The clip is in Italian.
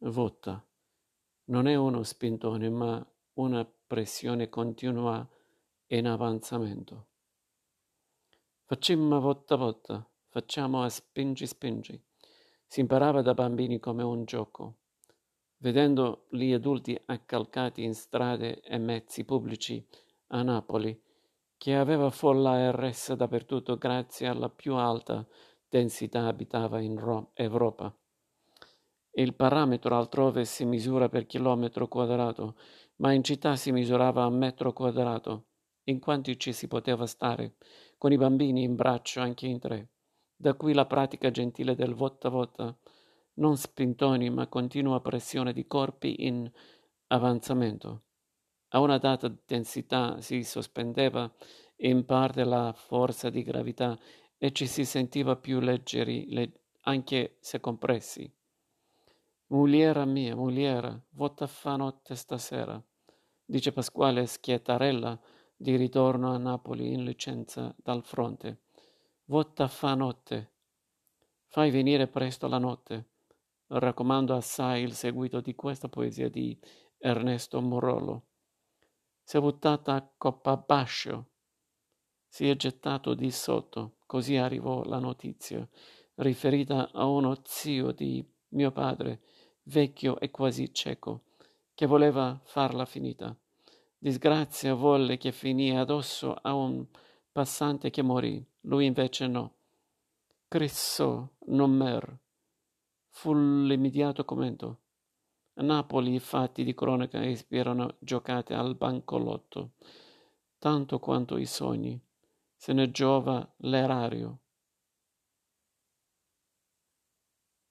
Vota. Non è uno spintone, ma una pressione continua in avanzamento. Facciamo volta a volta, facciamo a spingi spingi. Si imparava da bambini come un gioco. Vedendo gli adulti accalcati in strade e mezzi pubblici a Napoli, che aveva folla e ressa dappertutto grazie alla più alta densità abitava in Ro- Europa. Il parametro altrove si misura per chilometro quadrato, ma in città si misurava a metro quadrato, in quanti ci si poteva stare, con i bambini in braccio anche in tre. Da qui la pratica gentile del volta volta, non spintoni ma continua pressione di corpi in avanzamento. A una data densità si sospendeva in parte la forza di gravità e ci si sentiva più leggeri, le, anche se compressi. Muliera mia, muliera, vota fa notte stasera, dice Pasquale Schiettarella di ritorno a Napoli in licenza dal fronte. Vota fa notte. Fai venire presto la notte. Raccomando assai il seguito di questa poesia di Ernesto Morolo. Si è buttata a coppa bascio. Si è gettato di sotto. Così arrivò la notizia, riferita a uno zio di mio padre, vecchio e quasi cieco, che voleva farla finita. Disgrazia volle che finì addosso a un passante che morì, lui invece no. Cristo non mer. Fu l'immediato commento. A Napoli i fatti di cronaca ispirano giocate al bancolotto, tanto quanto i sogni. Se ne giova l'erario.